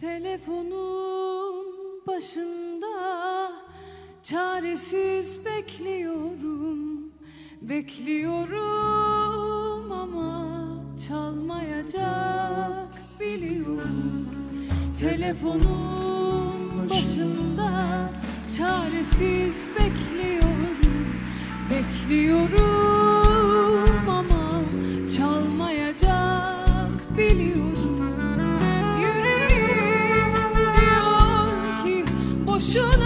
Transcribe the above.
Telefonun başında çaresiz bekliyorum. Bekliyorum ama çalmayacak biliyorum. Telefonun başında çaresiz bekliyorum. Bekliyorum boşuna